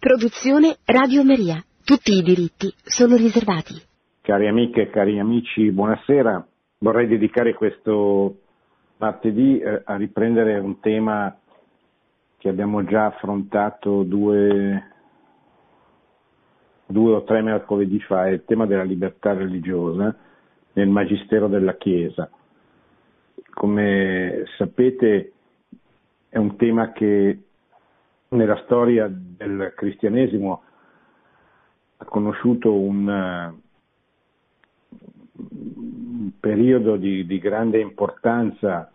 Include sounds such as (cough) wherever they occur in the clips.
Produzione Radio Maria. Tutti i diritti sono riservati. Cari amiche e cari amici, buonasera. Vorrei dedicare questo martedì eh, a riprendere un tema che abbiamo già affrontato due, due o tre mercoledì fa, è il tema della libertà religiosa nel Magistero della Chiesa. Come sapete è un tema che nella storia del cristianesimo ha conosciuto un, un periodo di, di, grande importanza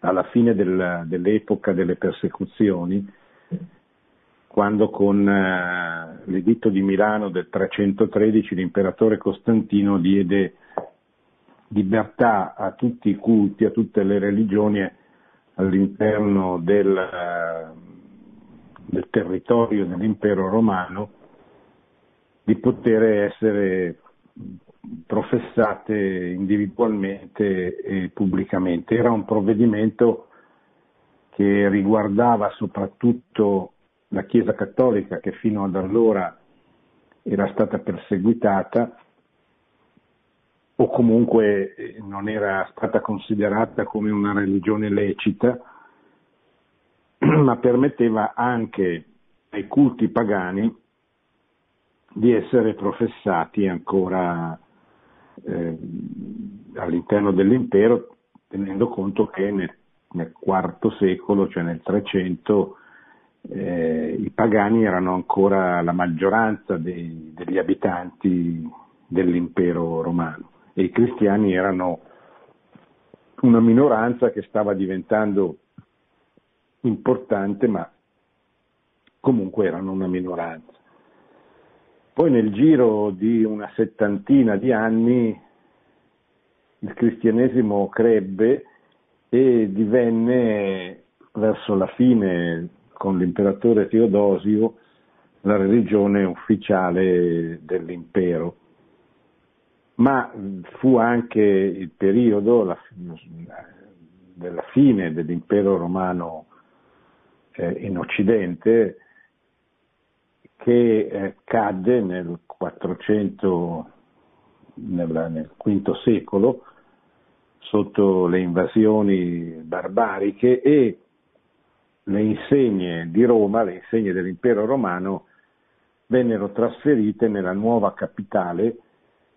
alla fine del, dell'epoca delle persecuzioni, quando con uh, l'editto di Milano del 313 l'imperatore Costantino diede libertà a tutti i culti, a tutte le religioni all'interno del, del territorio dell'impero romano di poter essere professate individualmente e pubblicamente. Era un provvedimento che riguardava soprattutto la Chiesa cattolica che fino ad allora era stata perseguitata o comunque non era stata considerata come una religione lecita, (clears throat) ma permetteva anche ai culti pagani di essere professati ancora eh, all'interno dell'impero, tenendo conto che nel, nel IV secolo, cioè nel 300, eh, i pagani erano ancora la maggioranza dei, degli abitanti dell'impero romano e i cristiani erano una minoranza che stava diventando importante, ma comunque erano una minoranza. Poi nel giro di una settantina di anni il cristianesimo crebbe e divenne verso la fine con l'imperatore Teodosio la religione ufficiale dell'impero ma fu anche il periodo la, della fine dell'impero romano eh, in Occidente che eh, cadde nel 400, nel, nel V secolo, sotto le invasioni barbariche e le insegne di Roma, le insegne dell'impero romano, vennero trasferite nella nuova capitale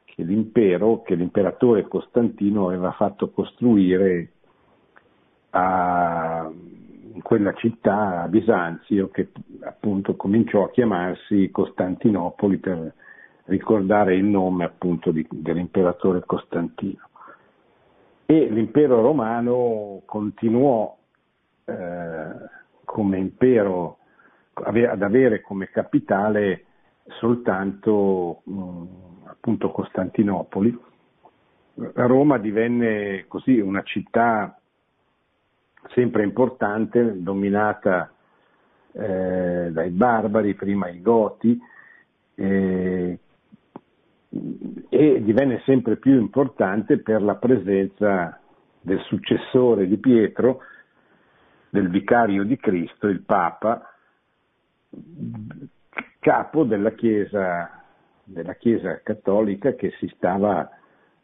che l'impero, che l'imperatore Costantino aveva fatto costruire a, in quella città, a Bisanzio, che appunto cominciò a chiamarsi Costantinopoli per ricordare il nome appunto di, dell'imperatore Costantino. E l'impero romano continuò eh, come impero ad avere come capitale soltanto mh, appunto Costantinopoli, Roma divenne così una città sempre importante, dominata eh, dai barbari, prima i Goti, eh, e divenne sempre più importante per la presenza del successore di Pietro, del vicario di Cristo, il Papa, capo della Chiesa della Chiesa cattolica che si stava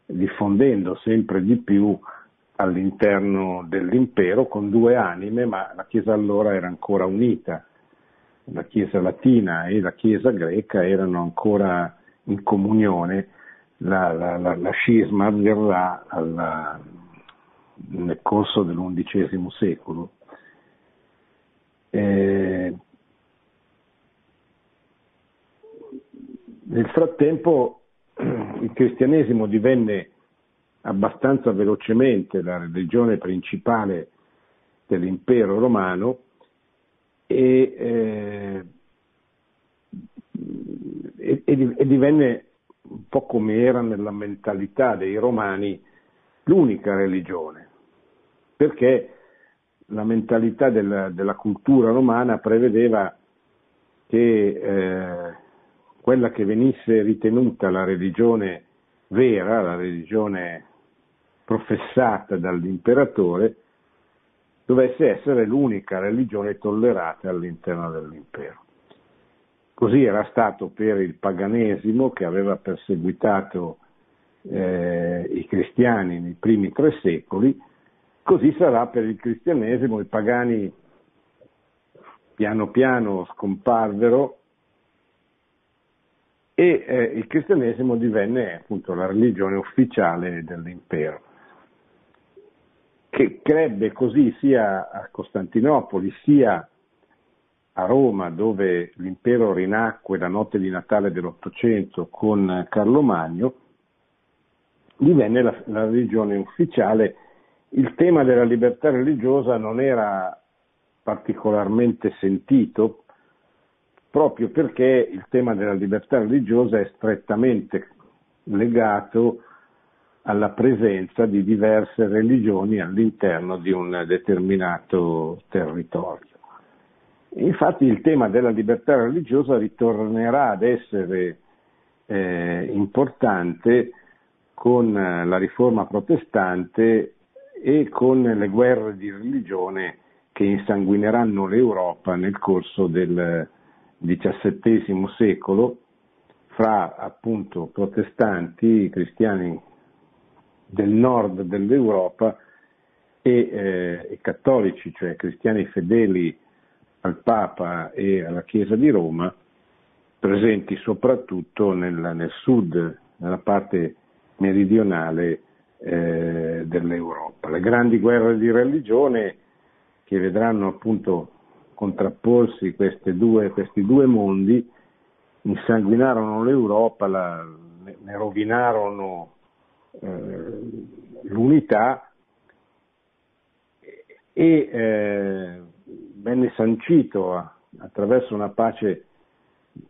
diffondendo sempre di più all'interno dell'impero con due anime, ma la Chiesa allora era ancora unita. La Chiesa latina e la Chiesa greca erano ancora in comunione, la, la, la, la scisma avverrà alla, nel corso dell'undicesimo secolo. Eh, Nel frattempo (clears throat) il cristianesimo divenne abbastanza velocemente la religione principale dell'impero romano e, eh, e, e, divenne un po' come era nella mentalità dei romani l'unica religione, perché la mentalità della, della cultura romana prevedeva che eh, quella che venisse ritenuta la religione vera, la religione professata dall'imperatore, dovesse essere l'unica religione tollerata all'interno dell'impero. Così era stato per il paganesimo che aveva perseguitato eh, i cristiani nei primi tre secoli, così sarà per il cristianesimo, i pagani piano piano scomparvero e eh, il cristianesimo divenne appunto la religione ufficiale dell'impero, che crebbe così sia a Costantinopoli sia a Roma, dove l'impero rinacque la notte di Natale dell'Ottocento con Carlo Magno, divenne la, la religione ufficiale. Il tema della libertà religiosa non era particolarmente sentito proprio perché il tema della libertà religiosa è strettamente legato alla presenza di diverse religioni all'interno di un determinato territorio. Infatti il tema della libertà religiosa ritornerà ad essere eh, importante con la riforma protestante e con le guerre di religione che insanguineranno l'Europa nel corso del XVII secolo fra appunto protestanti, cristiani del nord dell'Europa e, eh, e cattolici, cioè cristiani fedeli al Papa e alla Chiesa di Roma, presenti soprattutto nel, nel sud, nella parte meridionale eh, dell'Europa. Le grandi guerre di religione che vedranno appunto contrapporsi due, questi due mondi insanguinarono l'Europa, la, ne rovinarono eh, l'unità e eh, venne sancito attraverso una pace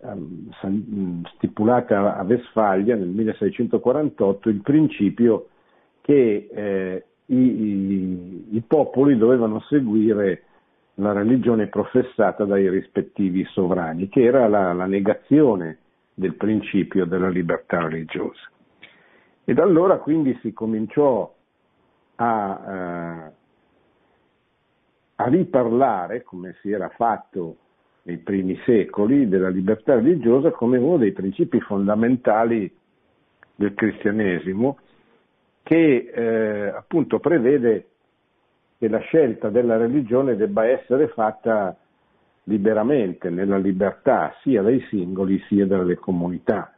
um, stipulata a Westfalia nel 1648 il principio che eh, i, i, i popoli dovevano seguire la religione professata dai rispettivi sovrani, che era la, la negazione del principio della libertà religiosa. E da allora quindi si cominciò a, eh, a riparlare, come si era fatto nei primi secoli, della libertà religiosa come uno dei principi fondamentali del cristianesimo che eh, appunto prevede che la scelta della religione debba essere fatta liberamente, nella libertà sia dai singoli sia dalle comunità.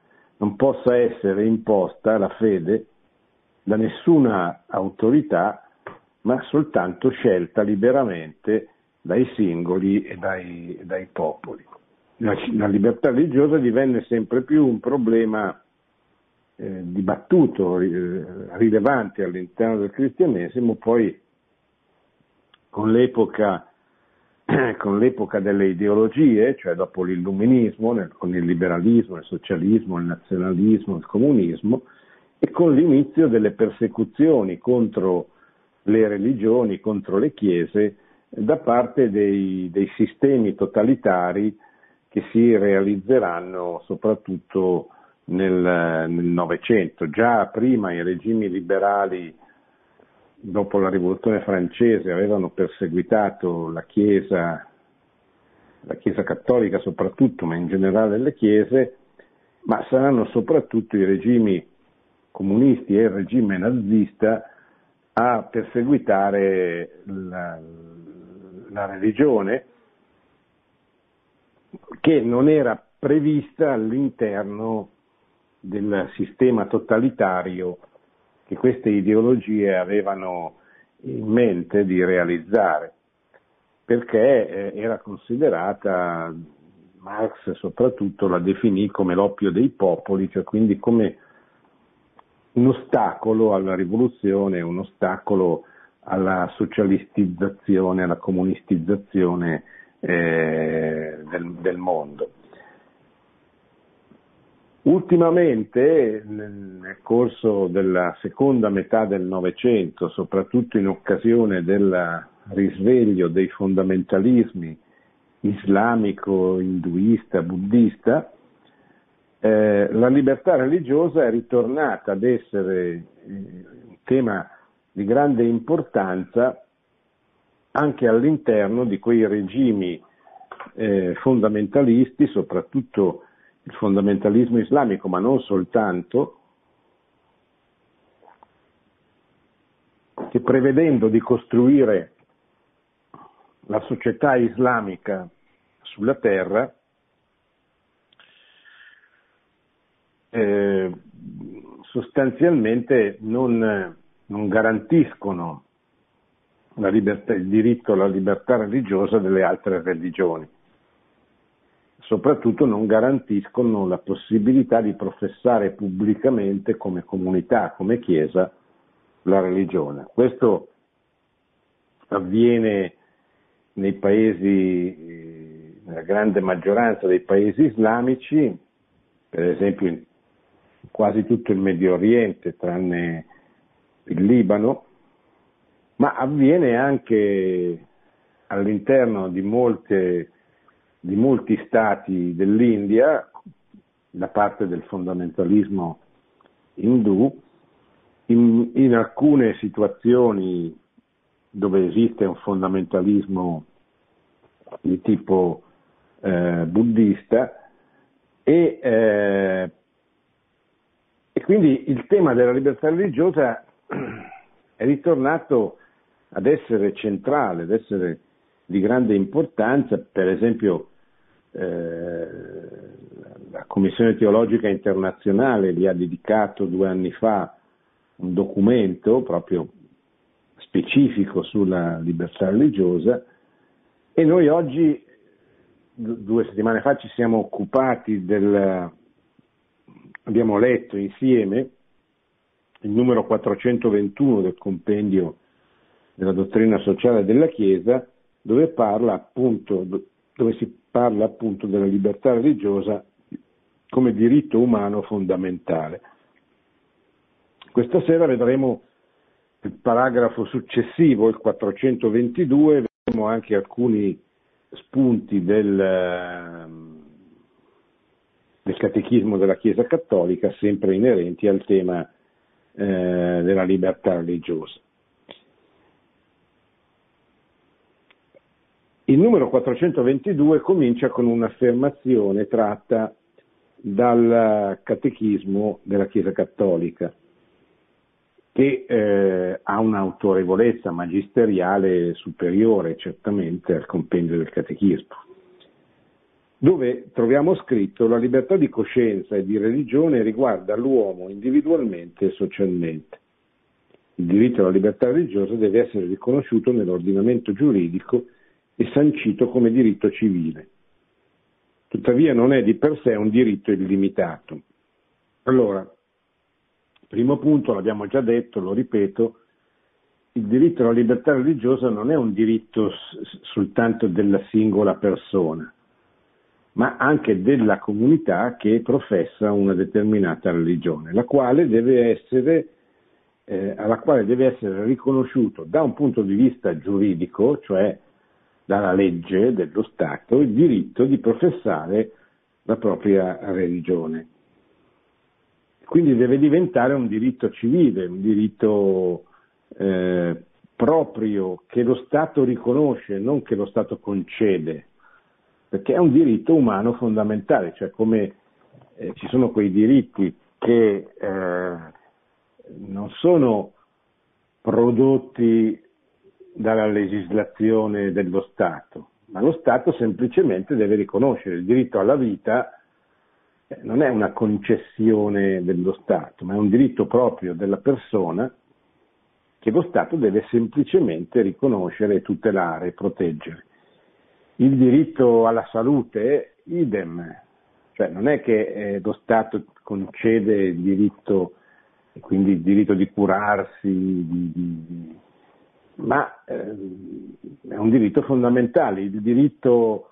Non possa essere imposta la fede da nessuna autorità, ma soltanto scelta liberamente dai singoli e dai, dai popoli. La, la libertà religiosa divenne sempre più un problema eh, dibattuto, eh, rilevante all'interno del cristianesimo, poi con l'epoca, (clears throat) con l'epoca delle ideologie, cioè dopo l'illuminismo, con il liberalismo, il socialismo, il nazionalismo, il comunismo, e con l'inizio delle persecuzioni contro le religioni, contro le chiese, da parte dei, dei sistemi totalitari che si realizzeranno soprattutto nel Novecento. Già prima i regimi liberali, dopo la rivoluzione francese, avevano perseguitato la Chiesa, la Chiesa cattolica soprattutto, ma in generale le Chiese, ma saranno soprattutto i regimi comunisti e il regime nazista a perseguitare la, la religione che non era prevista all'interno del sistema totalitario che queste ideologie avevano in mente di realizzare, perché eh, era considerata, Marx soprattutto la definì come l'oppio dei popoli, cioè quindi come un ostacolo alla rivoluzione, un ostacolo alla socialistizzazione, alla comunistizzazione eh, del, del mondo. Ultimamente, nel corso della seconda metà del Novecento, soprattutto in occasione del risveglio dei fondamentalismi islamico, induista, buddista, eh, la libertà religiosa è ritornata ad essere eh, un tema di grande importanza anche all'interno di quei regimi eh, fondamentalisti, soprattutto il fondamentalismo islamico, ma non soltanto, che prevedendo di costruire la società islamica sulla terra, eh, sostanzialmente non, non garantiscono libertà, il diritto alla libertà religiosa delle altre religioni. Soprattutto non garantiscono la possibilità di professare pubblicamente come comunità, come Chiesa, la religione. Questo avviene nei paesi, nella grande maggioranza dei paesi islamici, per esempio in quasi tutto il Medio Oriente, tranne il Libano, ma avviene anche all'interno di, molte, di molti stati dell'India, da parte del fondamentalismo indù, in, in alcune situazioni dove esiste un fondamentalismo di tipo eh, buddista e, eh, e, quindi il tema della libertà religiosa (clears throat) è ritornato ad essere centrale, ad essere di grande importanza, per esempio la Commissione Teologica Internazionale gli ha dedicato due anni fa un documento proprio specifico sulla libertà religiosa e noi oggi, due settimane fa, ci siamo occupati del, abbiamo letto insieme il numero 421 del compendio della dottrina sociale della Chiesa, dove, parla appunto, dove si parla appunto della libertà religiosa come diritto umano fondamentale. Questa sera vedremo il paragrafo successivo, il 422, vedremo anche alcuni spunti del, ehm, del catechismo della Chiesa Cattolica, sempre inerenti al tema eh, della libertà religiosa. Il numero 422 comincia con un'affermazione tratta dal catechismo della Chiesa Cattolica che eh, ha un'autorevolezza magisteriale superiore certamente al compendio del catechismo, dove troviamo scritto la libertà di coscienza e di religione riguarda l'uomo individualmente e socialmente. Il diritto alla libertà religiosa deve essere riconosciuto nell'ordinamento giuridico e sancito come diritto civile. Tuttavia non è di per sé un diritto illimitato. Allora, Primo punto, l'abbiamo già detto, lo ripeto, il diritto alla libertà religiosa non è un diritto soltanto della singola persona, ma anche della comunità che professa una determinata religione, la quale essere, eh, alla quale deve essere riconosciuto da un punto di vista giuridico, cioè dalla legge dello Stato, il diritto di professare la propria religione. Quindi deve diventare un diritto civile, un diritto eh, proprio che lo Stato riconosce, non che lo Stato concede, perché è un diritto umano fondamentale, cioè come eh, ci sono quei diritti che eh, non sono prodotti dalla legislazione dello Stato, ma lo Stato semplicemente deve riconoscere il diritto alla vita eh, non è una concessione dello Stato, ma è un diritto proprio della persona che lo Stato deve semplicemente riconoscere, tutelare, proteggere. Il diritto alla salute, idem, cioè non è che eh, lo Stato concede il diritto, quindi il diritto di curarsi, di, di, ma eh, è un diritto fondamentale, il diritto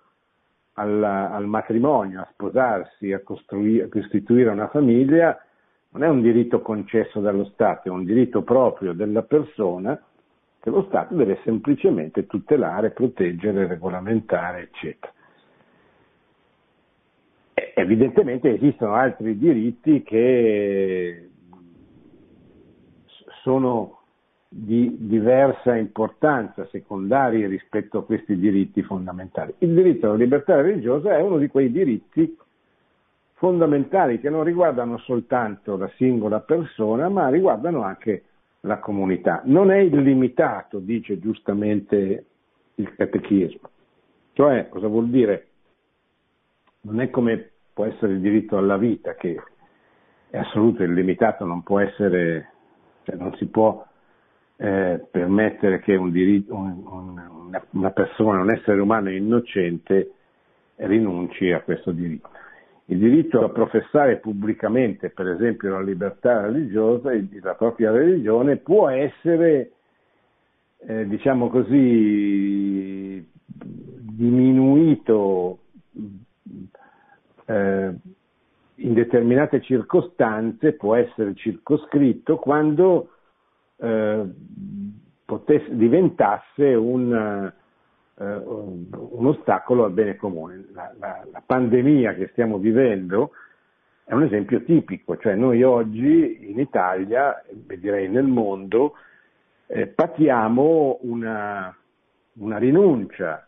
al, al matrimonio, a sposarsi, a, a costituire una famiglia, non è un diritto concesso dallo Stato, è un diritto proprio della persona che lo Stato deve semplicemente tutelare, proteggere, regolamentare, eccetera. evidentemente esistono altri diritti che sono di diversa importanza, secondari rispetto a questi diritti fondamentali. Il diritto alla libertà religiosa è uno di quei diritti fondamentali che non riguardano soltanto la singola persona, ma riguardano anche la comunità. Non è illimitato, dice giustamente il catechismo. Cioè, cosa vuol dire? Non è come può essere il diritto alla vita, che è assoluto illimitato, non può essere, cioè non si può eh, permettere che un diritto, un, un, una persona, un essere umano innocente rinunci a questo diritto. Il diritto a professare pubblicamente, per esempio, la libertà religiosa, la propria religione, può essere, eh, diciamo così, diminuito eh, in determinate circostanze, può essere circoscritto quando eh, potesse, diventasse un, eh, un, ostacolo al bene comune. La, la, la, pandemia che stiamo vivendo è un esempio tipico, cioè noi oggi in Italia, e direi nel mondo, eh, patiamo una, una rinuncia,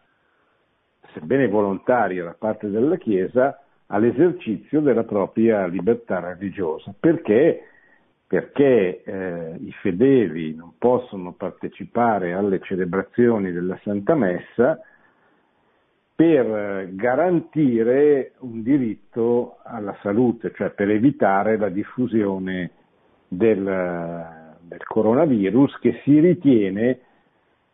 sebbene volontaria da parte della Chiesa, all'esercizio della propria libertà religiosa. Perché? Perché eh, i fedeli non possono partecipare alle celebrazioni della Santa Messa per garantire un diritto alla salute, cioè per evitare la diffusione del, del coronavirus che si ritiene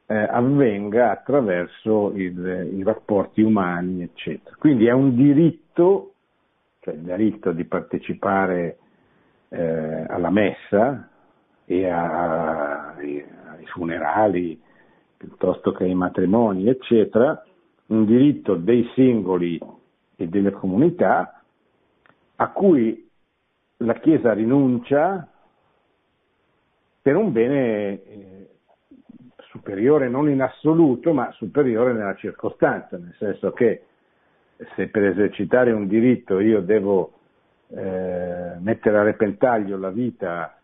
eh, avvenga attraverso il, i rapporti umani, eccetera. Quindi è un diritto, cioè il diritto di partecipare eh, alla messa e a, ai funerali piuttosto che ai matrimoni, eccetera, un diritto dei singoli e delle comunità a cui la Chiesa rinuncia per un bene eh, superiore non in assoluto, ma superiore nella circostanza, nel senso che se per esercitare un diritto io devo eh, mettere a repentaglio la vita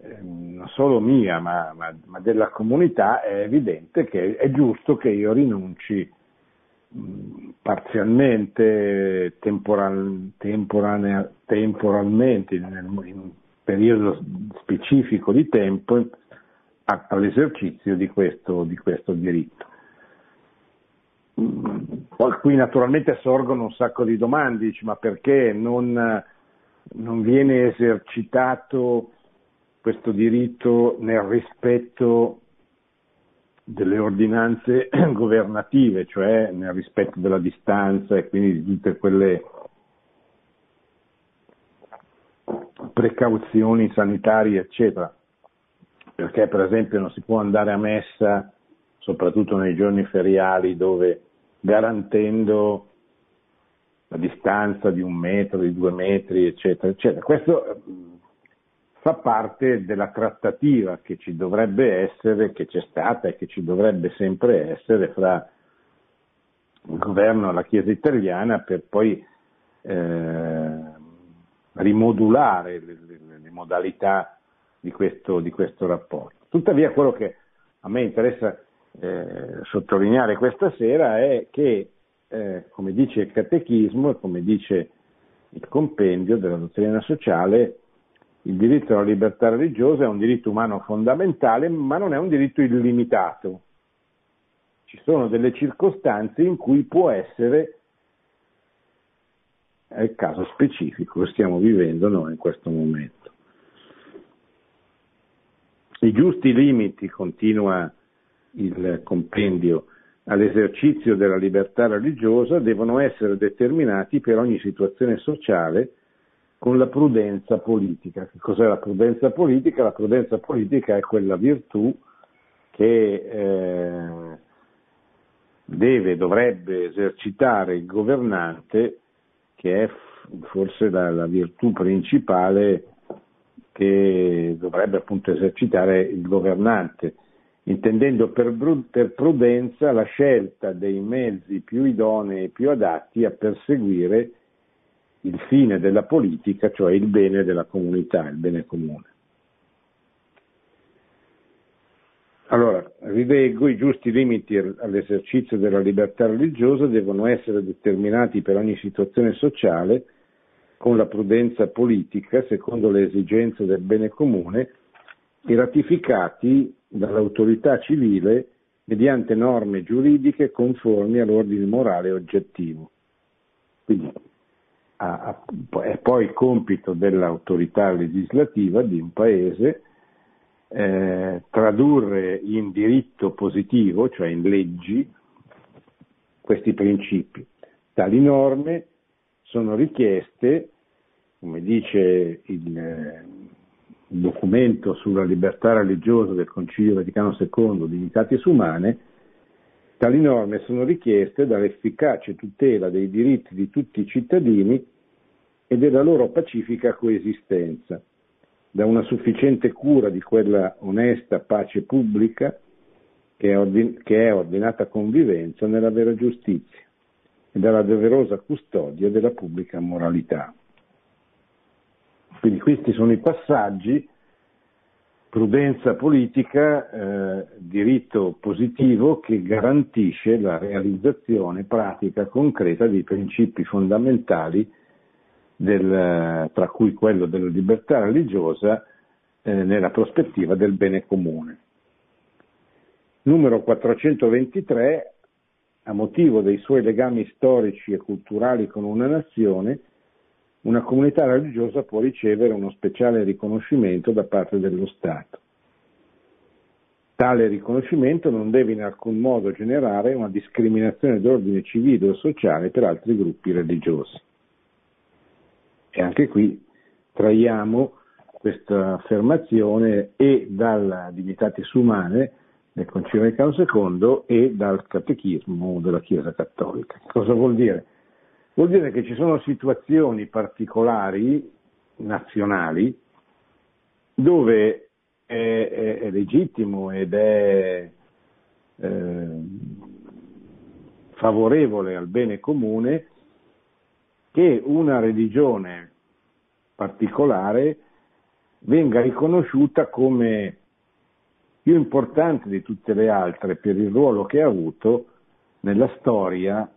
eh, non solo mia ma, ma, ma, della comunità, è evidente che è giusto che io rinunci mh, parzialmente, temporal, temporanea, temporalmente, in, in un periodo specifico di tempo, all'esercizio di questo, di questo diritto. Poi qui naturalmente sorgono un sacco di domande, dici, ma perché non, non viene esercitato questo diritto nel rispetto delle ordinanze (clears throat) governative, cioè nel rispetto della distanza e quindi di tutte quelle precauzioni sanitarie, eccetera. Perché per esempio non si può andare a messa, soprattutto nei giorni feriali dove garantendo la distanza di un metro, di due metri, eccetera, eccetera. Questo eh, fa parte della trattativa che ci dovrebbe essere, che c'è stata e che ci dovrebbe sempre essere fra il governo e la Chiesa italiana per poi eh, rimodulare le, le, le modalità di questo, di questo rapporto. Tuttavia quello che a me interessa eh, sottolineare questa sera è che, eh, come dice il catechismo e come dice il compendio della dottrina sociale, il diritto alla libertà religiosa è un diritto umano fondamentale, ma non è un diritto illimitato. Ci sono delle circostanze in cui può essere, è il caso specifico che stiamo vivendo noi in questo momento. I giusti limiti, continua il compendio all'esercizio della libertà religiosa devono essere determinati per ogni situazione sociale con la prudenza politica. Che cos'è la prudenza politica? La prudenza politica è quella virtù che eh, deve, dovrebbe esercitare il governante, che è forse la, la virtù principale che dovrebbe appunto esercitare il governante intendendo per, per prudenza la scelta dei mezzi più idonei e più adatti a perseguire il fine della politica, cioè il bene della comunità, il bene comune. Allora, rileggo, i giusti limiti all'esercizio della libertà religiosa devono essere determinati per ogni situazione sociale con la prudenza politica, secondo le esigenze del bene comune, e ratificati dall'autorità civile mediante norme giuridiche conformi all'ordine morale oggettivo. Quindi è poi compito dell'autorità legislativa di un paese eh, tradurre in diritto positivo, cioè in leggi, questi principi. Tali norme sono richieste, come dice il, il documento sulla libertà religiosa del Concilio Vaticano II, Dignitatis Umane, tali norme sono richieste dall'efficace tutela dei diritti di tutti i cittadini e della loro pacifica coesistenza da una sufficiente cura di quella onesta pace pubblica che è, che è ordinata convivenza nella vera giustizia e dalla doverosa custodia della pubblica moralità. Quindi questi sono i passaggi, prudenza politica, eh, diritto positivo che garantisce la realizzazione pratica concreta dei principi fondamentali del, tra cui quello della libertà religiosa eh, nella prospettiva del bene comune. Numero 423, a motivo dei suoi legami storici e culturali con una nazione, una comunità religiosa può ricevere uno speciale riconoscimento da parte dello Stato. Tale riconoscimento non deve in alcun modo generare una discriminazione d'ordine civile o sociale per altri gruppi religiosi. E anche qui traiamo questa affermazione e dalla Dignitatis Umane del Concilio Vaticano II e dal Catechismo della Chiesa Cattolica. Cosa vuol dire? Vuol dire che ci sono situazioni particolari, nazionali, dove è, è, è legittimo ed è eh, favorevole al bene comune che una religione particolare venga riconosciuta come più importante di tutte le altre per il ruolo che ha avuto nella storia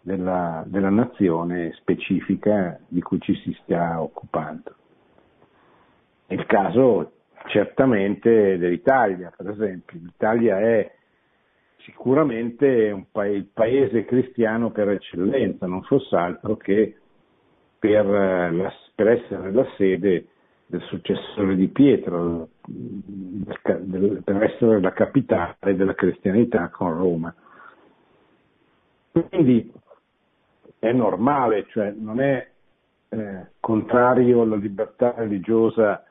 della, della nazione specifica di cui ci si sta occupando. Il caso certamente dell'Italia, per esempio. L'Italia è sicuramente pa- il paese cristiano per eccellenza, non fosse altro che per, la, per essere la sede del successore di Pietro, del, del, per essere la capitale della cristianità con Roma. Quindi è normale, cioè non è eh, contrario alla libertà religiosa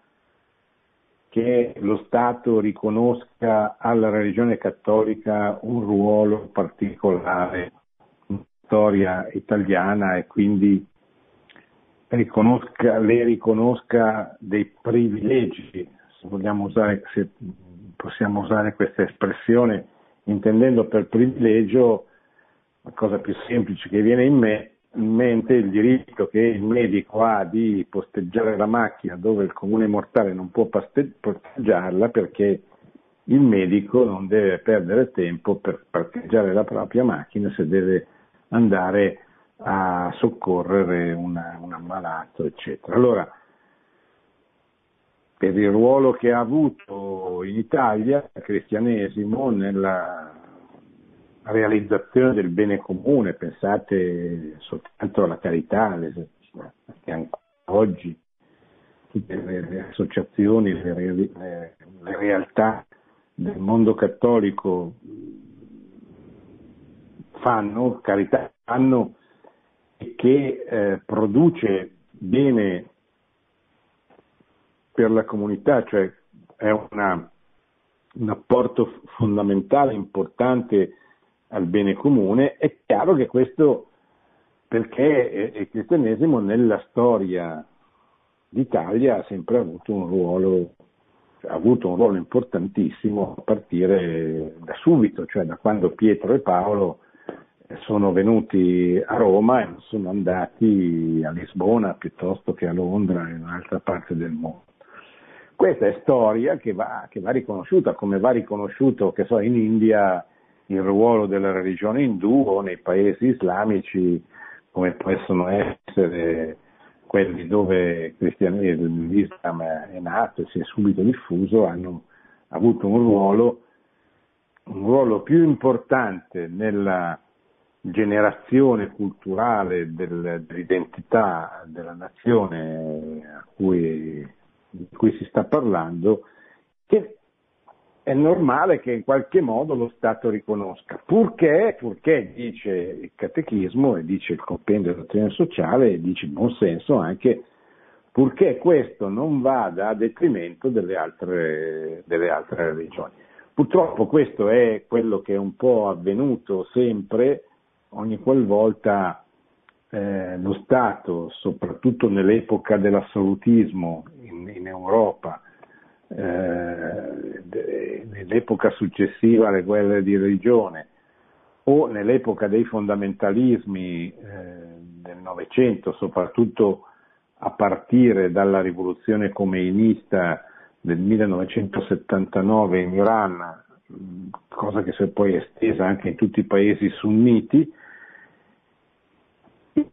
che lo Stato riconosca alla religione cattolica un ruolo particolare in storia italiana e quindi riconosca, le riconosca dei privilegi, se, usare, se possiamo usare questa espressione, intendendo per privilegio la cosa più semplice che viene in, me, in mente il diritto che il medico ha di posteggiare la macchina dove il comune mortale non può posteggiarla perché il medico non deve perdere tempo per parcheggiare la propria macchina se deve andare a soccorrere un ammalato, eccetera. Allora, per il ruolo che ha avuto in Italia il cristianesimo nella realizzazione del bene comune, pensate soltanto alla carità, che ancora oggi tutte le, associazioni, le, le, le realtà del mondo cattolico fanno, carità fanno e che eh, produce bene per la comunità, cioè è una, un apporto fondamentale, importante al bene comune, è chiaro che questo perché il cristianesimo nella storia d'Italia ha sempre avuto un ruolo, ha avuto un ruolo importantissimo a partire da subito, cioè da quando Pietro e Paolo sono venuti a Roma e sono andati a Lisbona piuttosto che a Londra e in un'altra parte del mondo. Questa è storia che va, che va riconosciuta, come va riconosciuto, che so, in India il ruolo della religione indù o nei paesi islamici come possono essere quelli dove l'Islam è nato e si è subito diffuso, hanno avuto un ruolo, un ruolo più importante nella generazione culturale del, dell'identità della nazione cui, di cui si sta parlando, che è normale che in qualche modo lo Stato riconosca, purché, purché dice il catechismo e dice il compendio della dottrina sociale e dice il buon senso anche, purché questo non vada a detrimento delle altre, delle altre religioni. Purtroppo questo è quello che è un po' avvenuto sempre, ogni qualvolta eh, lo Stato, soprattutto nell'epoca dell'assolutismo in, in Europa, eh, nell'epoca successiva alle guerre di religione o nell'epoca dei fondamentalismi eh, del Novecento, soprattutto a partire dalla rivoluzione comeinista del 1979 in Iran, cosa che si è poi estesa anche in tutti i paesi sunniti,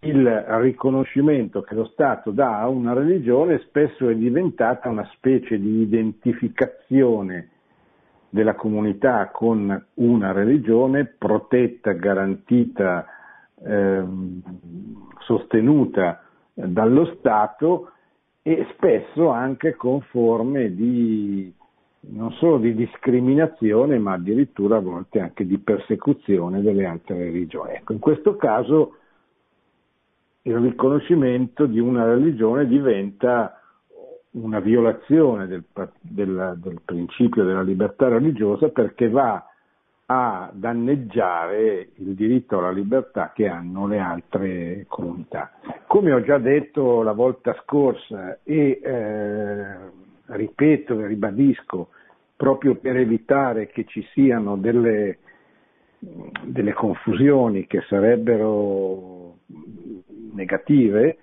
il riconoscimento che lo Stato dà a una religione spesso è diventata una specie di identificazione della comunità con una religione protetta, garantita, eh, sostenuta dallo Stato e spesso anche con forme di non solo di discriminazione ma addirittura a volte anche di persecuzione delle altre religioni. Ecco, in questo caso il riconoscimento di una religione diventa una violazione del, del, del, principio della libertà religiosa perché va a danneggiare il diritto alla libertà che hanno le altre comunità. Come ho già detto la volta scorsa e eh, ripeto e ribadisco, proprio per evitare che ci siano delle, delle confusioni che sarebbero negative,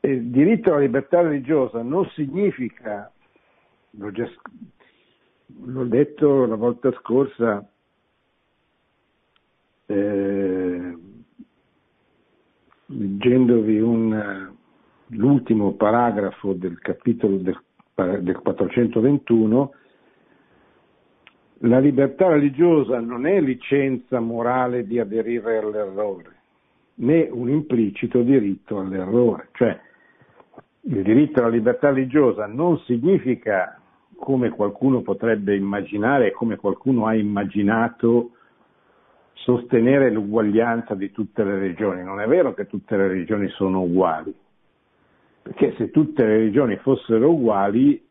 il diritto alla libertà religiosa non significa, l'ho, già, l'ho detto la volta scorsa, eh, leggendovi un, l'ultimo paragrafo del capitolo del, del 421, la libertà religiosa non è licenza morale di aderire all'errore, né un implicito diritto all'errore. Cioè, il diritto alla libertà religiosa non significa, come qualcuno potrebbe immaginare e come qualcuno ha immaginato, sostenere l'uguaglianza di tutte le religioni. Non è vero che tutte le religioni sono uguali, perché se tutte le religioni fossero uguali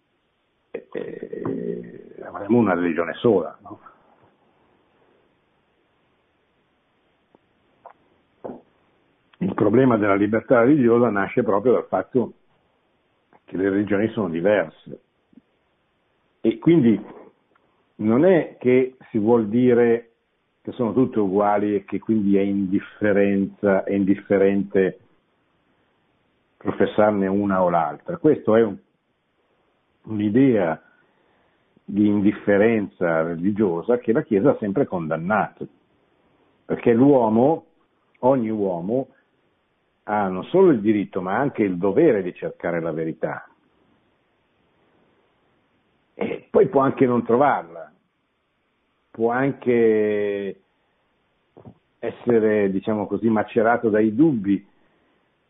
eh, eh, avremmo una religione sola. No? Il problema della libertà religiosa nasce proprio dal fatto che le religioni sono diverse e quindi non è che si vuol dire che sono tutte uguali e che quindi è è indifferente professarne una o l'altra. Questa è un, un'idea di indifferenza religiosa che la Chiesa ha sempre condannato, perché l'uomo, ogni uomo, ha non solo il diritto ma anche il dovere di cercare la verità. E poi può anche non trovarla, può anche essere, diciamo così, macerato dai dubbi,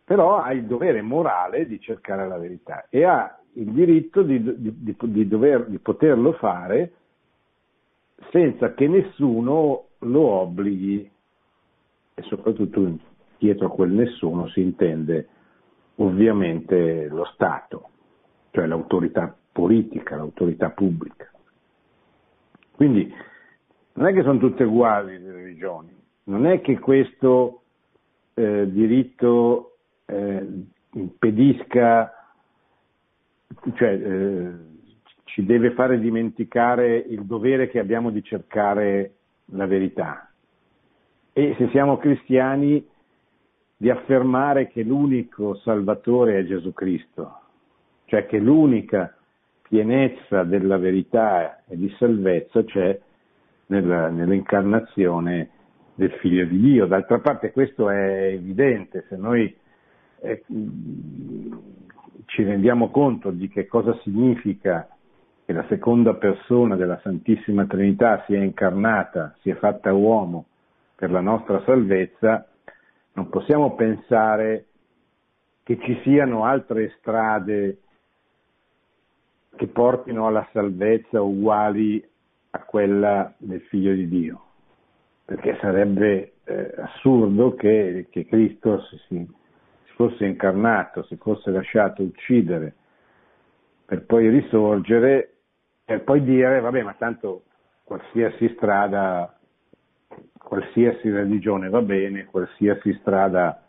però ha il dovere morale di cercare la verità e ha il diritto di, di, di, dover, di poterlo fare senza che nessuno lo obblighi e soprattutto dietro a quel nessuno si intende ovviamente lo Stato, cioè l'autorità politica, l'autorità pubblica. Quindi non è che sono tutte uguali le religioni, non è che questo eh, diritto eh, impedisca, cioè eh, ci deve fare dimenticare il dovere che abbiamo di cercare la verità. E se siamo cristiani di affermare che l'unico Salvatore è Gesù Cristo, cioè che l'unica pienezza della verità e di salvezza c'è nella, nell'incarnazione del figlio di Dio. D'altra parte questo è evidente, se noi eh, ci rendiamo conto di che cosa significa che la seconda persona della Santissima Trinità sia incarnata, sia fatta uomo per la nostra salvezza, non possiamo pensare che ci siano altre strade che portino alla salvezza uguali a quella del figlio di Dio, perché sarebbe eh, assurdo che, che Cristo si, si, fosse incarnato, si fosse lasciato uccidere per poi risorgere e poi dire, vabbè, ma tanto qualsiasi strada, qualsiasi religione va bene, qualsiasi strada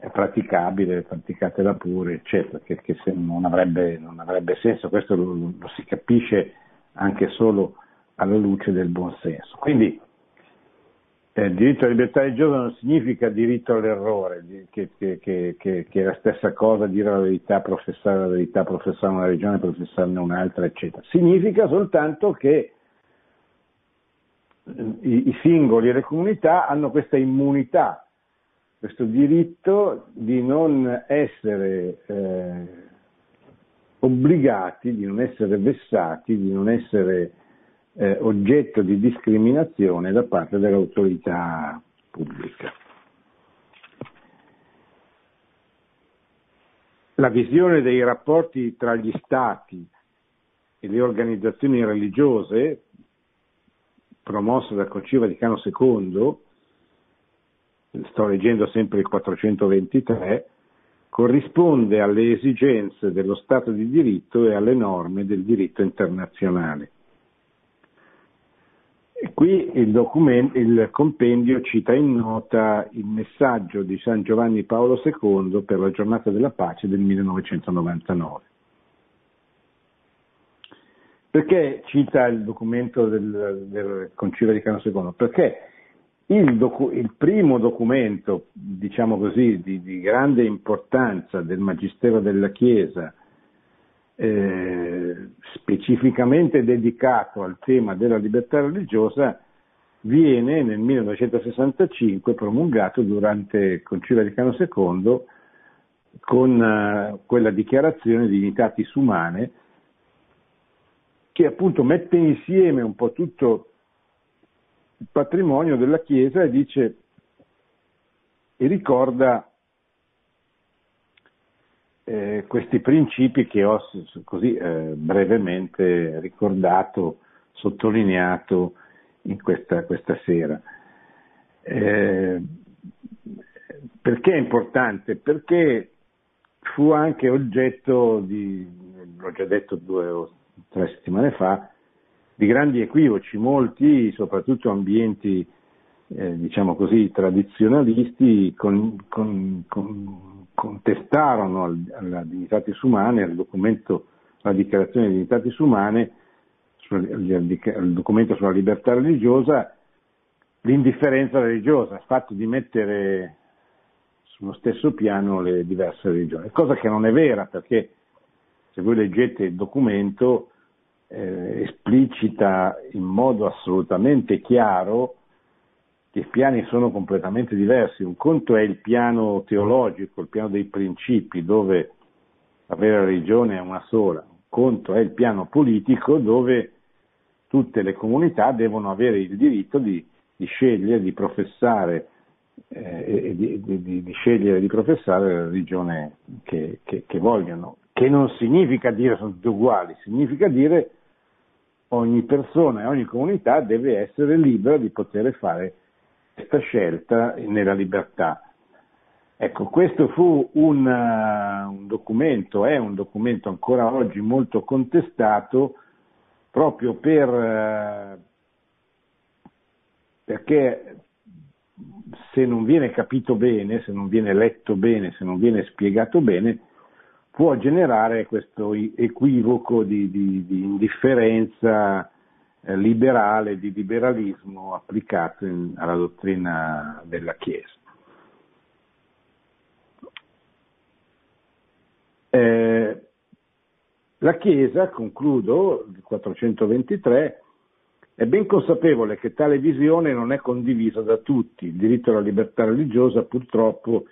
è praticabile, praticatela pure, eccetera, che, che non, avrebbe, non, avrebbe, senso, questo lo, lo, si capisce anche solo alla luce del buon senso. Quindi eh, diritto alla libertà religiosa non significa diritto all'errore, che, che, che, è la stessa cosa dire la verità, professare la verità, professare una religione, professarne un'altra, eccetera. Significa soltanto che i, i singoli e le comunità hanno questa immunità, questo diritto di non essere eh, obbligati, di non essere vessati, di non essere eh, oggetto di discriminazione da parte dell'autorità pubblica. La visione dei rapporti tra gli stati e le organizzazioni religiose, promossa dal Concilio Vaticano II, sto leggendo sempre il 423, corrisponde alle esigenze dello Stato di diritto e alle norme del diritto internazionale. E qui il, il, compendio cita in nota il messaggio di San Giovanni Paolo II per la giornata della pace del 1999. Perché cita il documento del, del Concilio Vaticano II? Perché il, docu, il, primo documento, diciamo così, di, di grande importanza del Magistero della Chiesa eh, specificamente dedicato al tema della libertà religiosa viene nel 1965 promulgato durante il Concilio Vaticano II con uh, quella dichiarazione di Unitatis Umane che appunto mette insieme un po' tutto il patrimonio della Chiesa e dice e ricorda eh, questi principi che ho così eh, brevemente ricordato, sottolineato in questa, questa sera. Eh, perché è importante? Perché fu anche oggetto di, l'ho già detto due o tre settimane fa, di grandi equivoci, molti, soprattutto ambienti, eh, diciamo così, tradizionalisti, con, con, con contestarono alla Dignitatis Umane, al documento, alla dichiarazione di Dignitatis Umane, al documento sulla libertà religiosa, l'indifferenza religiosa, il fatto di mettere sullo stesso piano le diverse religioni, cosa che non è vera perché se voi leggete il documento eh, esplicita in modo assolutamente chiaro che i piani sono completamente diversi. Un conto è il piano teologico, il piano dei principi, dove la vera religione è una sola. Un conto è il piano politico, dove tutte le comunità devono avere il diritto di, di scegliere, di professare, eh, di, di, di, scegliere di professare la religione che, che, che vogliono. Che non significa dire sono tutti uguali, significa dire ogni persona e ogni comunità deve essere libera di poter fare questa scelta nella libertà. Ecco, questo fu un, uh, un, documento, è un documento ancora oggi molto contestato proprio per, uh, perché se non viene capito bene, se non viene letto bene, se non viene spiegato bene, può generare questo equivoco di, di, di indifferenza eh, liberale, di liberalismo applicato in, alla dottrina della Chiesa. Eh, La Chiesa, concludo, il 423, è ben consapevole che tale visione non è condivisa da tutti. Il diritto alla libertà religiosa purtroppo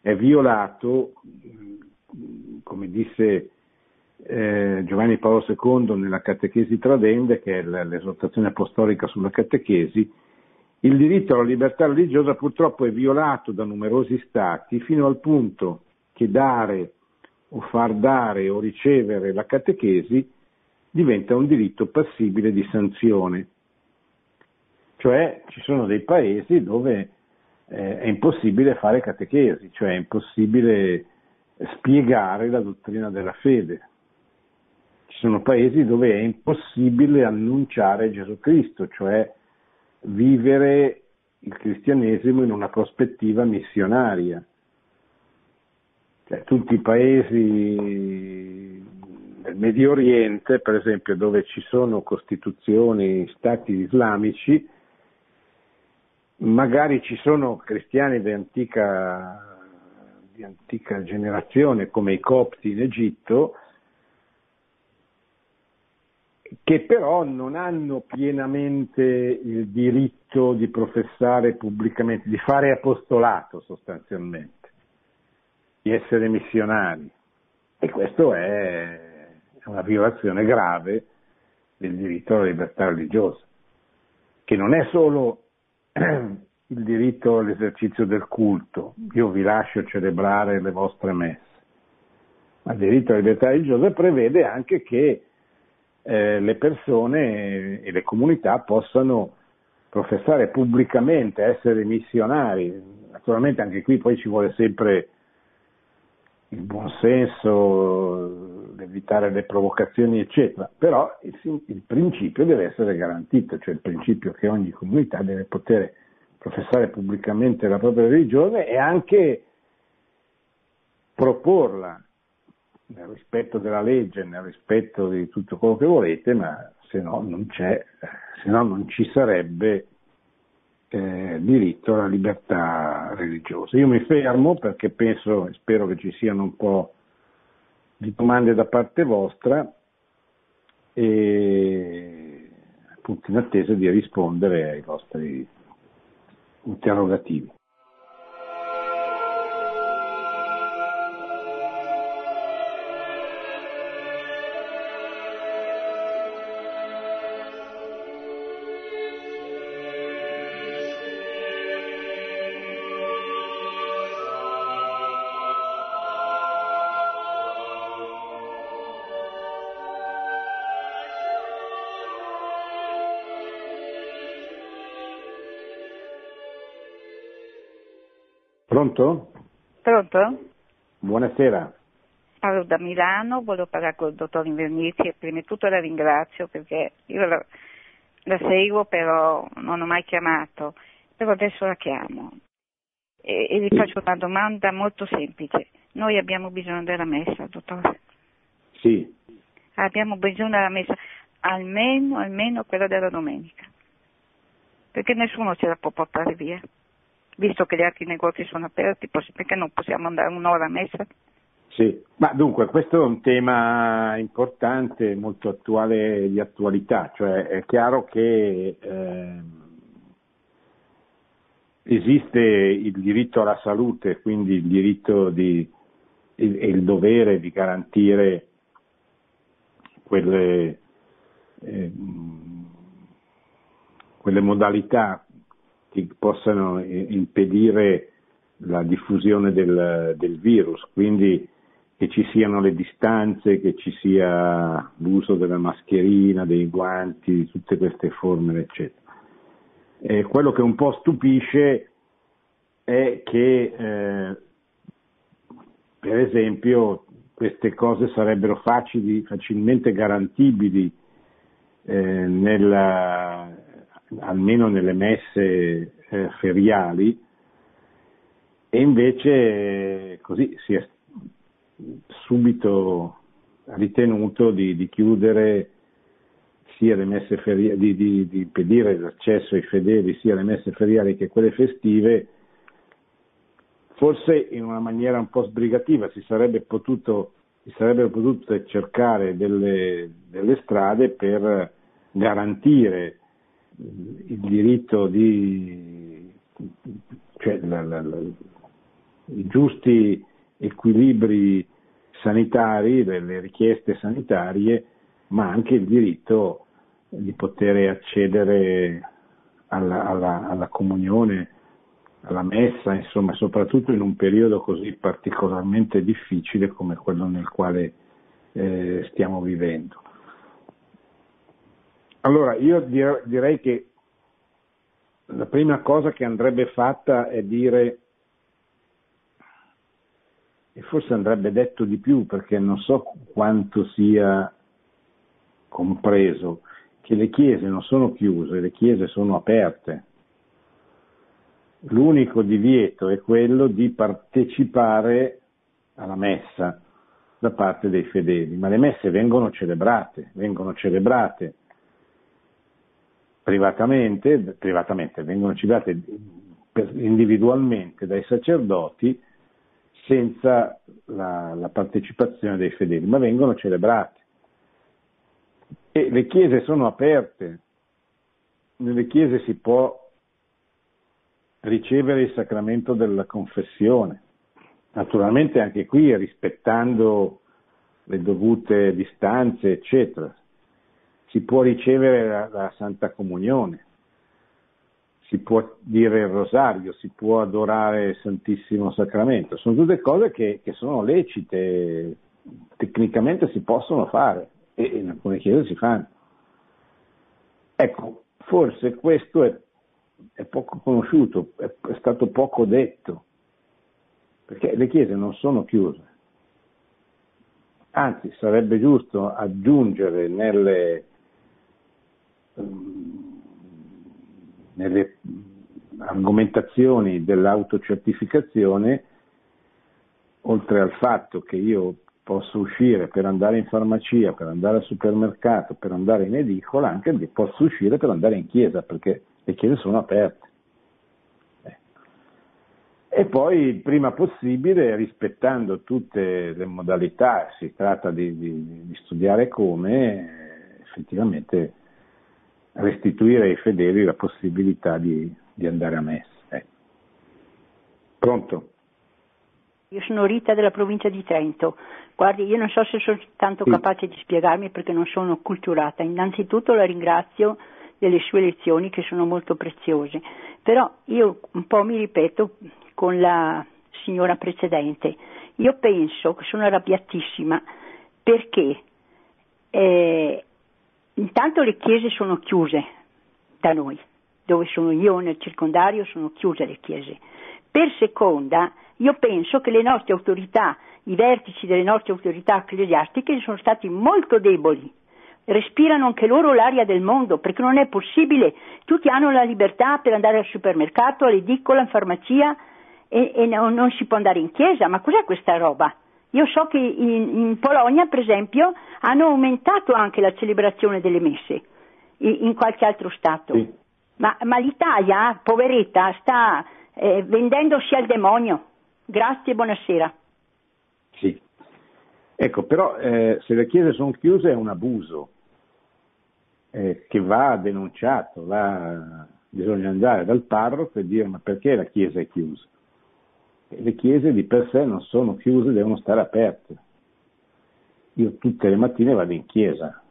è violato, come disse eh, Giovanni Paolo II nella Catechesi Tradende, che è l'esortazione apostolica sulla catechesi, il diritto alla libertà religiosa purtroppo è violato da numerosi stati fino al punto che dare o far dare o ricevere la catechesi diventa un diritto passibile di sanzione. Cioè ci sono dei paesi dove eh, è impossibile fare catechesi, cioè è impossibile spiegare la dottrina della fede. Ci sono paesi dove è impossibile annunciare Gesù Cristo, cioè vivere il cristianesimo in una prospettiva missionaria. Cioè, tutti i paesi del Medio Oriente, per esempio, dove ci sono costituzioni, stati islamici, magari ci sono cristiani di antica, di antica generazione come i copti in Egitto, che però non hanno pienamente il diritto di professare pubblicamente, di fare apostolato sostanzialmente, di essere missionari. E questo è una violazione grave del diritto alla libertà religiosa, che non è solo (clears throat) il diritto all'esercizio del culto, io vi lascio celebrare le vostre messe, ma il diritto alla libertà religiosa prevede anche che eh, le persone e le comunità possano professare pubblicamente, essere missionari. Naturalmente anche qui poi ci vuole sempre il buonsenso, evitare le provocazioni, eccetera, però il, il, principio deve essere garantito, cioè il principio che ogni comunità deve poter professare pubblicamente la propria religione e anche proporla nel rispetto della legge, nel rispetto di tutto quello che volete, ma se no non se no non ci sarebbe eh, diritto alla libertà religiosa. Io mi fermo perché penso e spero che ci siano un po' di domande da parte vostra e appunto in attesa di rispondere ai vostri interrogativi. Pronto? Pronto? Buonasera. Parlo da Milano, volevo parlare con il dottor Invernizi e prima di tutto la ringrazio perché io la, la, seguo però non ho mai chiamato, però adesso la chiamo e, e gli faccio una domanda molto semplice. Noi abbiamo bisogno della messa, dottore? Sì. Abbiamo bisogno della messa, almeno, almeno quella della domenica, perché nessuno ce la può portare via visto che gli altri negozi sono aperti, perché non possiamo andare un'ora a messa? Sì, ma dunque questo è un tema importante, molto attuale di attualità, cioè è chiaro che eh, esiste il diritto alla salute, quindi il diritto di, e il dovere di garantire quelle, eh, quelle modalità che possano impedire la diffusione del, del, virus, quindi che ci siano le distanze, che ci sia l'uso della mascherina, dei guanti, tutte queste formule, eccetera. E quello che un po' stupisce è che, eh, per esempio, queste cose sarebbero facili, facilmente garantibili eh, nella, almeno nelle messe eh, feriali, e invece così si è subito ritenuto di, di chiudere sia le messe feriali, di, di, di, impedire l'accesso ai fedeli sia alle messe feriali che quelle festive, forse in una maniera un po' sbrigativa si sarebbe potuto si sarebbero potute cercare delle, delle strade per garantire il diritto di, cioè la, la, la, i giusti equilibri sanitari, delle richieste sanitarie, ma anche il diritto di poter accedere alla, alla, alla comunione, alla messa, insomma, soprattutto in un periodo così particolarmente difficile come quello nel quale eh, stiamo vivendo. Allora, io direi che la prima cosa che andrebbe fatta è dire, e forse andrebbe detto di più perché non so quanto sia compreso, che le chiese non sono chiuse, le chiese sono aperte. L'unico divieto è quello di partecipare alla messa da parte dei fedeli, ma le messe vengono celebrate, vengono celebrate privatamente, privatamente vengono celebrate individualmente dai sacerdoti senza la, la partecipazione dei fedeli, ma vengono celebrate. E le chiese sono aperte, nelle chiese si può ricevere il sacramento della confessione, naturalmente anche qui rispettando le dovute distanze, eccetera. Si può ricevere la, la Santa Comunione, si può dire il rosario, si può adorare il Santissimo Sacramento, sono tutte cose che, che sono lecite, tecnicamente si possono fare e in alcune chiese si fanno. Ecco, forse questo è, è poco conosciuto, è, è stato poco detto, perché le chiese non sono chiuse. Anzi, sarebbe giusto aggiungere nelle, nelle argomentazioni dell'autocertificazione, oltre al fatto che io posso uscire per andare in farmacia, per andare al supermercato, per andare in edicola, anche posso uscire per andare in chiesa, perché le chiese sono aperte. Eh. E poi il prima possibile, rispettando tutte le modalità, si tratta di, di, di studiare come, effettivamente restituire ai fedeli la possibilità di, di andare a messa. Eh. Pronto? Io sono Rita della provincia di Trento. Guardi, io non so se sono tanto sì. capace di spiegarmi perché non sono culturata. Innanzitutto la ringrazio delle sue lezioni che sono molto preziose, però io un po' mi ripeto con la signora precedente. Io penso che sono arrabbiatissima perché eh, intanto le chiese sono chiuse da noi, dove sono io nel circondario sono chiuse le chiese. Per seconda io penso che le nostre autorità, i vertici delle nostre autorità ecclesiastiche sono stati molto deboli. Respirano anche loro l'aria del mondo, perché non è possibile. Tutti hanno la libertà per andare al supermercato, all'edicola, in farmacia e, e non, non, si può andare in chiesa. Ma cos'è questa roba? Io so che in, in Polonia, per esempio, hanno aumentato anche la celebrazione delle messe, in, qualche altro Stato. Sì. Ma, ma, l'Italia, poveretta, sta eh, vendendosi al demonio. Grazie e buonasera. Sì. Ecco, però eh, se le chiese sono chiuse è un abuso eh, che va denunciato, va, bisogna andare dal parroco e dire ma perché la chiesa è chiusa? Le chiese di per sé non sono chiuse, devono stare aperte. Io tutte le mattine vado in chiesa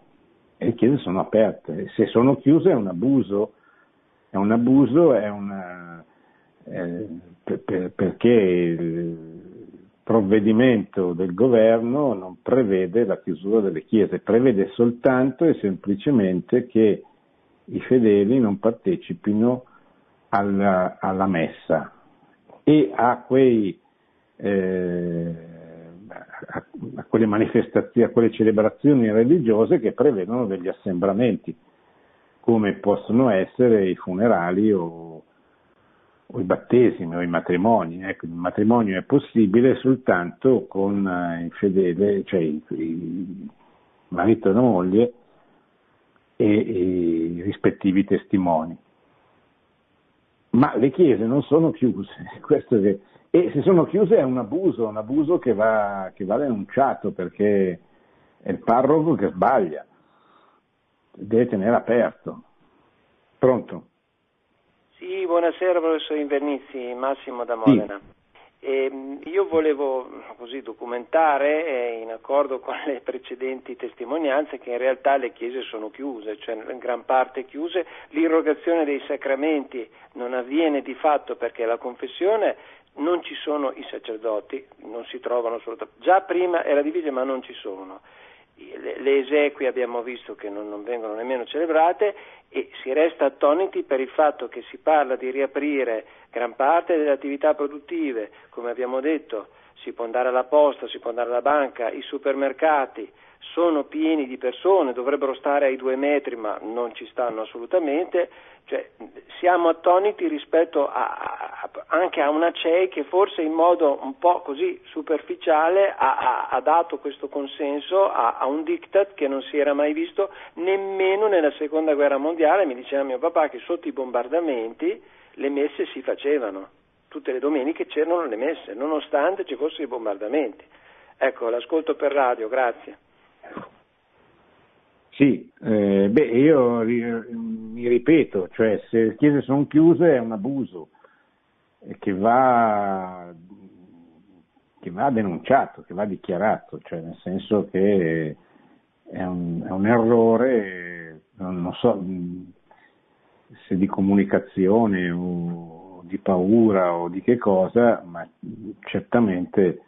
e le chiese sono aperte. Se sono chiuse è un abuso, è un abuso, è una, eh, per, per, perché il provvedimento del governo non prevede la chiusura delle chiese, prevede soltanto e semplicemente che i fedeli non partecipino alla, alla messa e a, quei, eh, a, a quelle manifestazioni, a quelle celebrazioni religiose che prevedono degli assembramenti, come possono essere i funerali o o i battesimi o i matrimoni. Ecco, il matrimonio è possibile soltanto con eh, il fedele, cioè il, il marito e la moglie e, e i rispettivi testimoni. Ma le chiese non sono chiuse, (laughs) questo è E se sono chiuse è un abuso, un abuso che va, che va denunciato perché è il parroco che sbaglia, deve tenere aperto. Pronto? Sì, buonasera professor Invernizzi, Massimo da Modena. Sì. E io volevo così documentare, eh, in accordo (laughs) con le precedenti testimonianze, che in realtà le chiese sono chiuse, cioè in gran parte chiuse. L'irrogazione dei sacramenti non avviene di fatto perché la confessione non ci sono i sacerdoti, non si trovano assolutamente. Già prima era difficile, ma non ci sono le esequie abbiamo visto che non, non, vengono nemmeno celebrate e si resta attoniti per il fatto che si parla di riaprire gran parte delle attività produttive, come abbiamo detto, si può andare alla posta, si può andare alla banca, i supermercati sono pieni di persone, dovrebbero stare ai due metri ma non ci stanno assolutamente, cioè, siamo attoniti rispetto a, a, anche a una CEI che forse in modo un po' così superficiale ha, ha dato questo consenso a, un diktat che non si era mai visto nemmeno nella seconda guerra mondiale. Mi diceva mio papà che sotto i bombardamenti le messe si facevano, tutte le domeniche c'erano le messe, nonostante ci fossero i bombardamenti. Ecco, l'ascolto per radio, grazie. Sì, eh, beh, io mi ripeto, cioè se le chiese sono chiuse è un abuso che va, che va denunciato, che va dichiarato, cioè nel senso che è un, è un errore, non, so se di comunicazione o di paura o di che cosa, ma certamente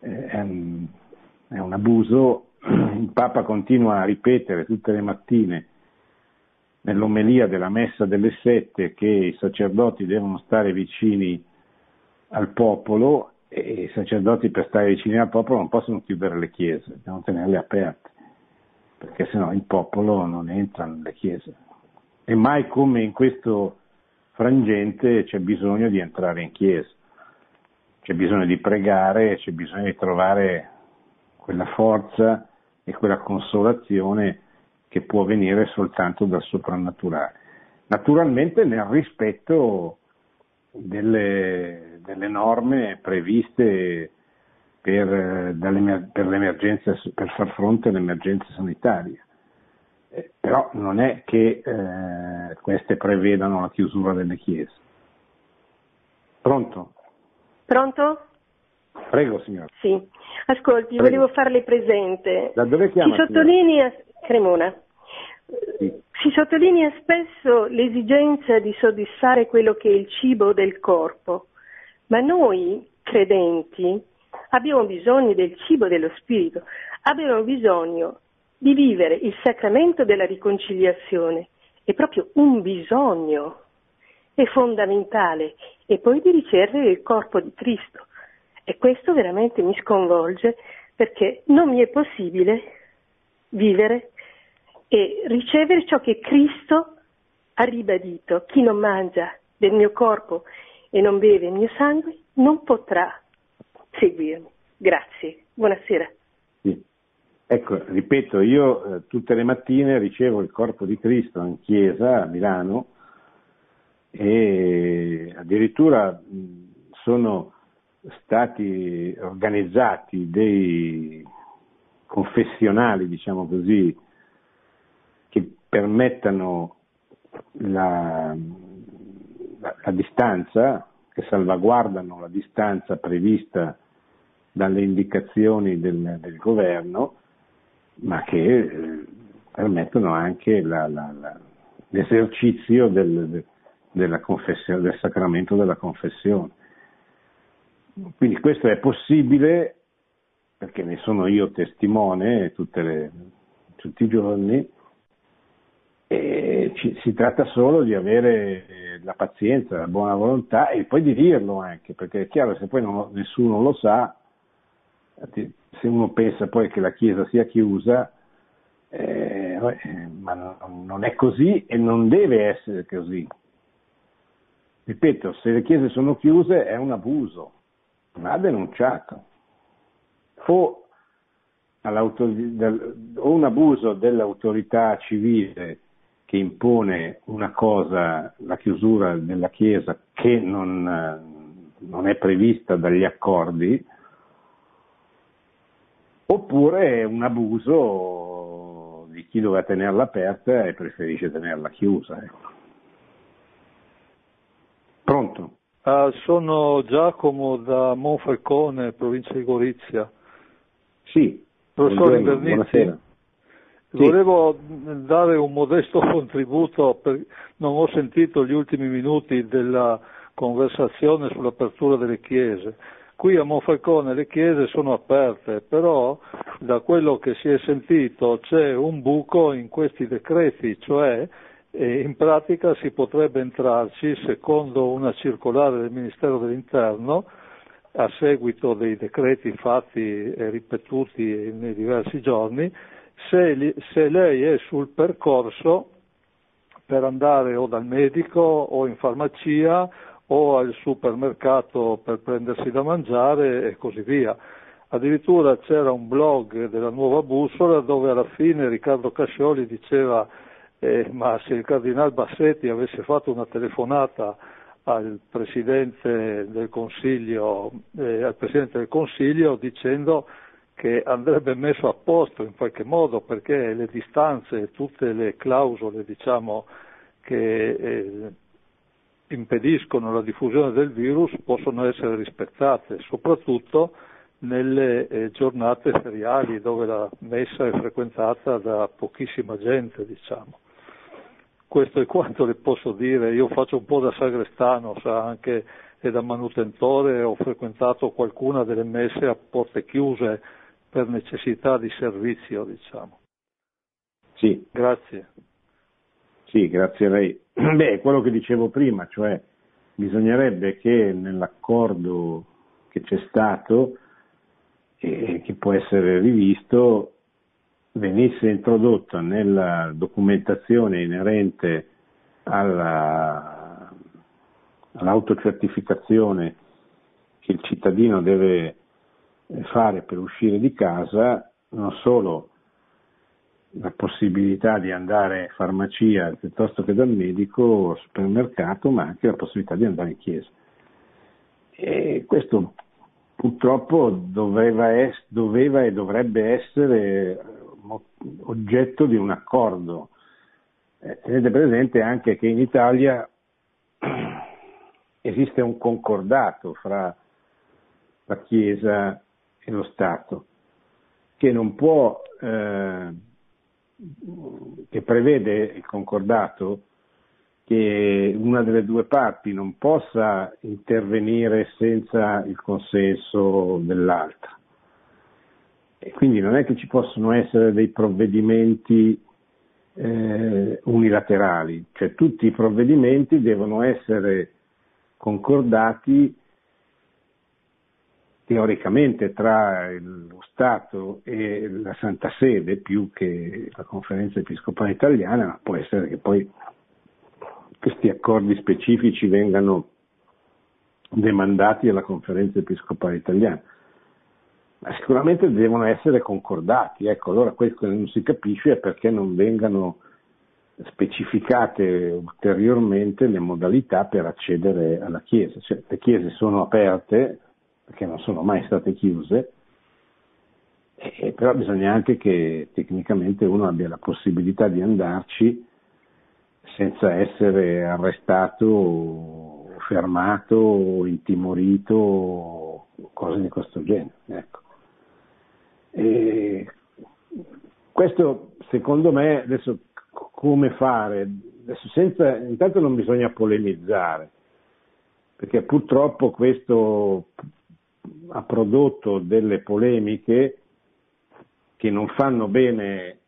è un, è un abuso il Papa continua a ripetere tutte le mattine nell'omelia della messa delle sette che i sacerdoti devono stare vicini al popolo e i sacerdoti per stare vicini al popolo non possono chiudere le chiese, devono tenerle aperte, perché sennò il popolo non entra nelle chiese. E mai come in questo frangente c'è bisogno di entrare in chiesa, c'è bisogno di pregare, c'è bisogno di trovare quella forza e quella consolazione che può venire soltanto dal soprannaturale. Naturalmente nel rispetto delle, delle norme previste per, per, per, far fronte all'emergenza sanitaria. Eh, però non è che eh, queste prevedano la chiusura delle chiese. Pronto? Pronto? Prego, signor. Sì, ascolti, Prego. volevo farle presente. Da dove chiama? Si sottolinea, Cremona. Sì. Si sottolinea spesso l'esigenza di soddisfare quello che è il cibo del corpo, ma noi credenti abbiamo bisogno del cibo dello spirito, abbiamo bisogno di vivere il sacramento della riconciliazione, è proprio un bisogno, è fondamentale, e poi di ricevere il corpo di Cristo. E questo veramente mi sconvolge perché non mi è possibile vivere e ricevere ciò che Cristo ha ribadito. Chi non mangia del mio corpo e non beve il mio sangue non potrà seguirmi. Grazie, buonasera. Sì. Ecco, ripeto, io eh, tutte le mattine ricevo il corpo di Cristo in chiesa a Milano e addirittura mh, sono stati organizzati dei confessionali, diciamo così, che permettano la, la, la distanza, che salvaguardano la distanza prevista dalle indicazioni del, del governo, ma che eh, permettono anche la, l'esercizio del, del sacramento della confessione. Quindi questo è possibile perché ne sono io testimone le, tutti i giorni e ci, si tratta solo di avere la pazienza, la buona volontà e poi di dirlo anche, perché è chiaro se poi non, nessuno lo sa, se uno pensa poi che la Chiesa sia chiusa, eh, ma non è così e non deve essere così. Ripeto, se le chiese sono chiuse è un abuso, va denunciato. O, o un abuso dell'autorità civile che impone una cosa, la chiusura della Chiesa, che non, non è prevista dagli accordi, oppure un abuso di chi doveva tenerla aperta e preferisce tenerla chiusa. Ecco. Pronto? Uh, sono Giacomo da Monfalcone, provincia di Gorizia. Sì. Professore Invernizi, volevo dare un modesto contributo, per... non ho sentito gli ultimi minuti della conversazione sull'apertura delle chiese. Qui a Monfalcone le chiese sono aperte, però da quello che si è sentito c'è un buco in questi decreti, cioè in pratica si potrebbe entrarci, secondo una circolare del Ministero dell'Interno, a seguito dei decreti fatti e ripetuti nei diversi giorni, se, se lei è sul percorso per andare o dal medico o in farmacia o al supermercato per prendersi da mangiare e così via. Addirittura c'era un blog della nuova bussola dove alla fine Riccardo Cascioli diceva eh, ma se il cardinal Bassetti avesse fatto una telefonata al Presidente del Consiglio, eh, al Presidente del Consiglio dicendo che andrebbe messo a posto in qualche modo perché le distanze e tutte le clausole diciamo, che eh, impediscono la diffusione del virus possono essere rispettate, soprattutto nelle eh, giornate feriali dove la messa è frequentata da pochissima gente, diciamo. Questo è quanto le posso dire, io faccio un po' da sagrestano, sa anche e da manutentore ho frequentato qualcuna delle messe a porte chiuse per necessità di servizio, diciamo. Sì. Grazie. Sì, grazie a lei. (clears throat) Beh, quello che dicevo prima, cioè bisognerebbe che nell'accordo che c'è stato e che può essere rivisto venisse introdotta nella documentazione inerente alla, all'autocertificazione che il cittadino deve fare per uscire di casa non solo la possibilità di andare in farmacia piuttosto che dal medico o supermercato, ma anche la possibilità di andare in chiesa. E questo purtroppo doveva, es- doveva e dovrebbe essere oggetto di un accordo. Eh, tenete presente anche che in Italia (clears throat) esiste un concordato fra la Chiesa e lo Stato, che non può, eh, che prevede il concordato che una delle due parti non possa intervenire senza il consenso dell'altra. E quindi non è che ci possono essere dei provvedimenti eh, unilaterali, cioè tutti i provvedimenti devono essere concordati teoricamente tra lo Stato e la Santa Sede più che la conferenza episcopale italiana, ma può essere che poi questi accordi specifici vengano demandati alla conferenza episcopale italiana. Ma sicuramente devono essere concordati, ecco, allora questo non si capisce perché non vengano specificate ulteriormente le modalità per accedere alla Chiesa. Cioè, le chiese sono aperte, perché non sono mai state chiuse, e, però bisogna anche che tecnicamente uno abbia la possibilità di andarci senza essere arrestato, fermato, intimorito, cose di questo genere. Ecco. E questo secondo me adesso come fare? Adesso senza, intanto non bisogna polemizzare, perché purtroppo questo ha prodotto delle polemiche che non fanno bene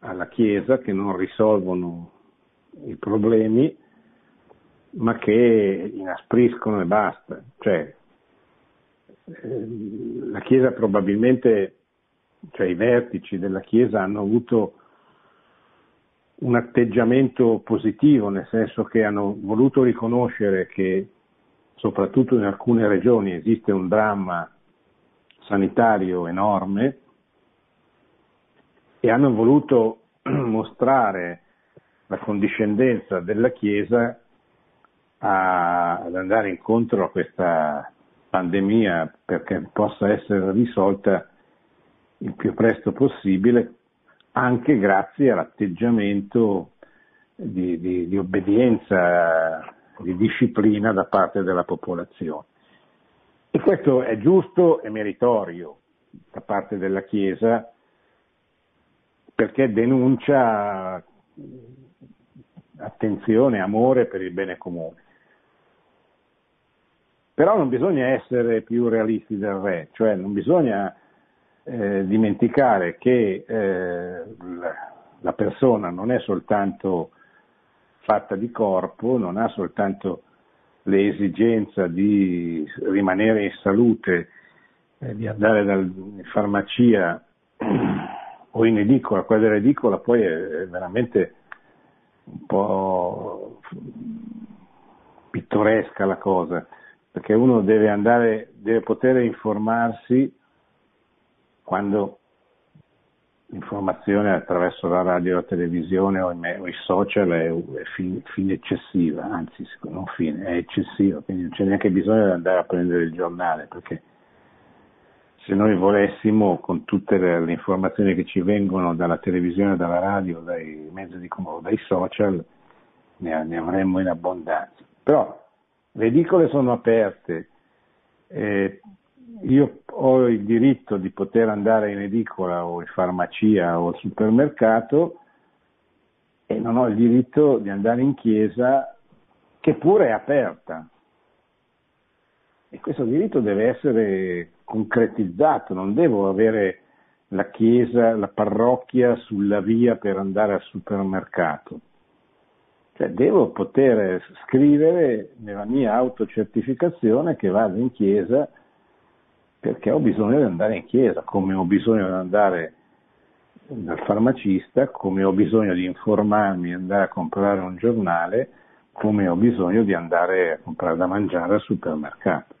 alla Chiesa, che non risolvono i problemi, ma che inaspriscono e basta. Cioè, eh, la Chiesa probabilmente, cioè i vertici della Chiesa hanno avuto un atteggiamento positivo, nel senso che hanno voluto riconoscere che soprattutto in alcune regioni esiste un dramma sanitario enorme e hanno voluto (clears throat) mostrare la condiscendenza della Chiesa a, ad andare incontro a questa pandemia perché possa essere risolta il più presto possibile, anche grazie all'atteggiamento di, di, di obbedienza, di disciplina da parte della popolazione. E questo è giusto e meritorio da parte della Chiesa perché denuncia attenzione, amore per il bene comune. Però non bisogna essere più realisti del re, cioè non bisogna eh, dimenticare che eh, la persona non è soltanto fatta di corpo, non ha soltanto l'esigenza di rimanere in salute, eh, di andare dal, in farmacia (clears throat) o in edicola, quella dell'edicola poi è, è veramente un po' pittoresca la cosa, perché uno deve andare, deve poter informarsi quando l'informazione attraverso la radio, la televisione o i, social è, è fin, fin, eccessiva, anzi non fine, è eccessiva, quindi non c'è neanche bisogno di andare a prendere il giornale, perché se noi volessimo, con tutte le, le informazioni che ci vengono dalla televisione, dalla radio, dai mezzi di comunicazione, dai social, ne, ne, avremmo in abbondanza. Però le edicole sono aperte, eh, io ho il diritto di poter andare in edicola o in farmacia o al supermercato e non ho il diritto di andare in chiesa che pure è aperta. E questo diritto deve essere concretizzato, non devo avere la chiesa, la parrocchia sulla via per andare al supermercato. Cioè devo poter scrivere nella mia autocertificazione che vado in chiesa perché ho bisogno di andare in chiesa, come ho bisogno di andare dal farmacista, come ho bisogno di informarmi e andare a comprare un giornale, come ho bisogno di andare a comprare da mangiare al supermercato.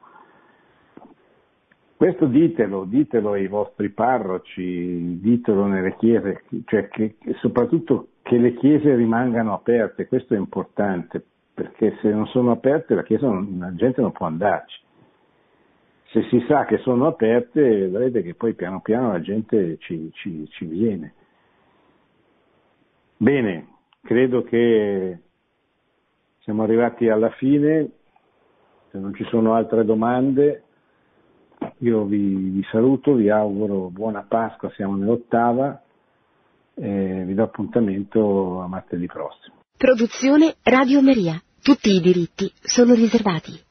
Questo ditelo, ditelo ai vostri parroci, ditelo nelle chiese, cioè che, soprattutto che le chiese rimangano aperte, questo è importante, perché se non sono aperte la chiesa la gente non può andarci. Se si sa che sono aperte, vedrete che poi piano piano la gente ci, ci, ci viene. Bene, credo che siamo arrivati alla fine, se non ci sono altre domande io vi, vi, saluto, vi auguro buona Pasqua, siamo nell'ottava e vi do appuntamento a martedì prossimo. Produzione Radio Maria. Tutti i diritti sono riservati.